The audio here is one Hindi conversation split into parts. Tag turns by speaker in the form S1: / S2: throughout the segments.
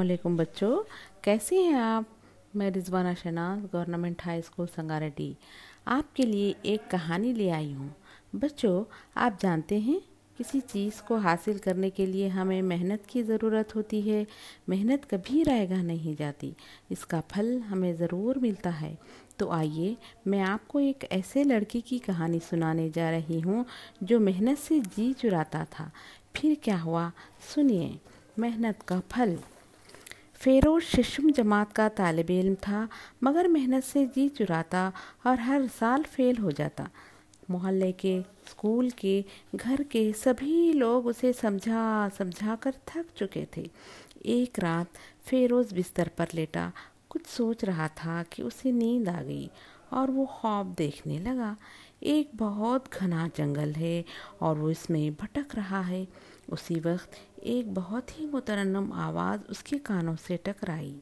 S1: अलकुम बच्चों। कैसे हैं आप? मैं Rizwana Shanaz government high school Sangareddy. आपके लिए एक कहानी ले आई हूँ। बच्चों, आप जानते हैं, किसी चीज़ को हासिल करने के लिए हमें मेहनत की ज़रूरत होती है। मेहनत कभी रहेगा नहीं जाती। इसका फल हमें ज़रूर मिलता है। तो आइए, मैं आपको एक ऐसे लड़के की कहानी सुनाने जा रही हूँ, जो मेहनत से जी चुराता था। फिर क्या हुआ? सुनिए, मेहनत का फल। फेरोज शिशुम जमात का तालब इल्म था, मगर मेहनत से जी चुराता और हर साल फेल हो जाता। मोहल्ले के, स्कूल के, घर के सभी लोग उसे समझा समझा कर थक चुके थे। एक रात फेरोज बिस्तर पर लेटा, कुछ सोच रहा था कि उसे नींद आ गई और वो ख्वाब देखने लगा। एक बहुत घना जंगल है और वो इसमें भटक रहा है। उसी वक्त एक बहुत ही मुतरनम आवाज़ उसके कानों से टकराई।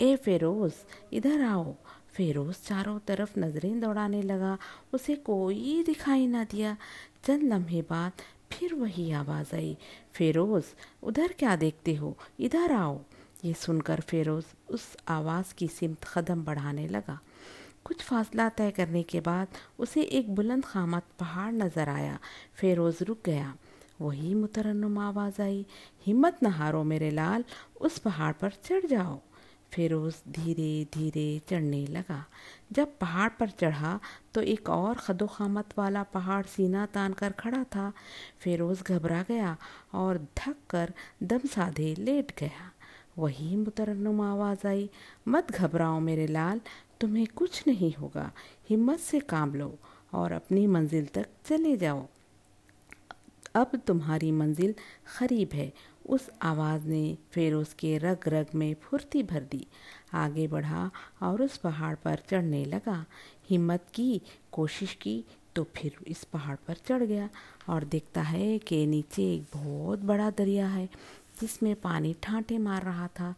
S1: ए फेरोज़, इधर आओ। फेरोज़ चारों तरफ़ नज़रें दौड़ाने लगा। उसे कोई दिखाई ना दिया। चंद लम्हे बाद फिर वही आवाज़ आई। फेरोज़, उधर क्या देखते हो? इधर आओ। ये सुनकर फेरोज़ उस आवाज़ की सिमत कदम बढ़ाने लगा। कुछ फासला तय करने के बाद उसे एक बुलंद खामत पहाड़ नज़र आया। फेरोज़ रुक गया। वही मुतरन्नुम आवाज़ आई, हिम्मत न हारो मेरे लाल, उस पहाड़ पर चढ़ जाओ। फेरोज धीरे धीरे चढ़ने लगा। जब पहाड़ पर चढ़ा तो एक और खदोखामत वाला पहाड़ सीना तान कर खड़ा था। फेरोज घबरा गया और धक कर दम साधे लेट गया। वही मुतरन्नुम आवाज़ आई, मत घबराओ मेरे लाल, तुम्हें कुछ नहीं होगा, हिम्मत से काम लो और अपनी मंजिल तक चले जाओ। अब तुम्हारी मंजिल करीब है। उस आवाज़ ने फिर उसके रग रग में फुर्ती भर दी। आगे बढ़ा और उस पहाड़ पर चढ़ने लगा। हिम्मत की, कोशिश की तो फिर इस पहाड़ पर चढ़ गया और देखता है कि नीचे एक बहुत बड़ा दरिया है, जिसमें पानी ठांटे मार रहा था।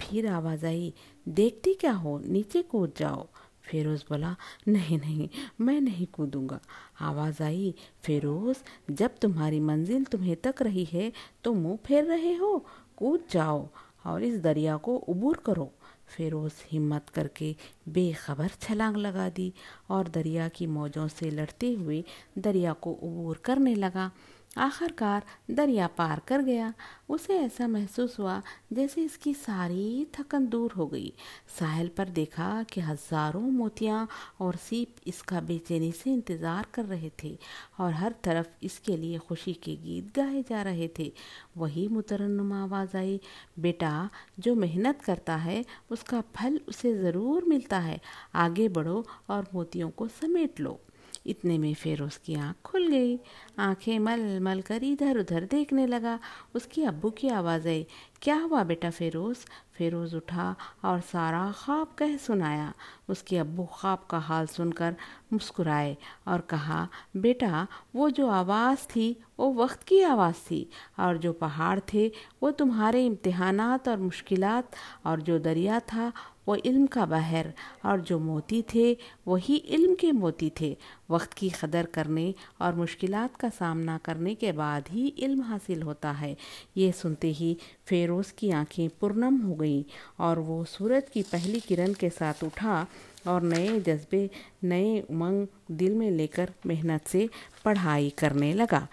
S1: फिर आवाज़ आई, देखती क्या हो? नीचे कूद जाओ। फेरोज़ बोला, नहीं नहीं, मैं नहीं कूदूँगा। आवाज़ आई, फेरोज़, जब तुम्हारी मंजिल तुम्हें तक रही है तो मुँह फेर रहे हो। कूद जाओ और इस दरिया को उबूर करो। फेरोज़ हिम्मत करके बेखबर छलांग लगा दी और दरिया की मौजों से लड़ते हुए दरिया को उबूर करने लगा। आखिरकार दरिया पार कर गया। उसे ऐसा महसूस हुआ जैसे इसकी सारी थकन दूर हो गई। साहिल पर देखा कि हज़ारों मोतियाँ और सीप इसका बेचैनी से इंतज़ार कर रहे थे और हर तरफ़ इसके लिए खुशी के गीत गाए जा रहे थे। वही मुतरनम आवाज़ आई, बेटा, जो मेहनत करता है, उसका फल उसे ज़रूर मिलता है। आगे बढ़ो और मोतियों को समेट लो। इतने में फेरोज़ की आँख खुल गई। आँखें मल मल कर इधर उधर देखने लगा। उसकी अब्बू की आवाज़ आई, क्या हुआ बेटा फेरोज़? फेरोज़ उठा और सारा ख्वाब कह सुनाया। उसके अब्बू ख्वाब का हाल सुनकर मुस्कुराए और कहा, बेटा, वो जो आवाज़ थी, वो वक्त की आवाज़ थी और जो पहाड़ थे, वो तुम्हारे इम्तहानात और मुश्किलात और जो दरिया था वो इल्म का बहर और जो मोती थे, वही इल्म के मोती थे। वक्त की कदर करने और मुश्किलात का सामना करने के बाद ही इल्म हासिल होता है। ये सुनते ही फेरोज़ की आँखें पुरनम हो गईं और वो सूरज की पहली किरण के साथ उठा और नए जज्बे, नए उमंग दिल में लेकर मेहनत से पढ़ाई करने लगा।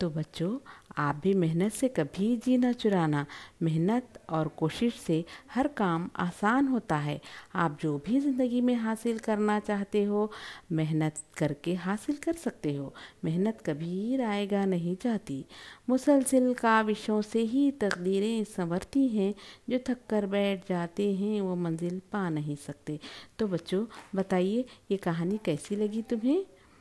S1: तो बच्चों आप भी मेहनत से कभी जी न चुराना। मेहनत और कोशिश से हर काम आसान होता है। आप जो भी ज़िंदगी में हासिल करना चाहते हो, मेहनत करके हासिल कर सकते हो। मेहनत कभी रायगा नहीं चाहती। मुसलसिल काविशों से ही तकदीरें संवरती हैं। जो थक कर बैठ जाते हैं, वो मंजिल पा नहीं सकते। तो बच्चों, बताइए, ये कहानी कैसी लगी तुम्हें?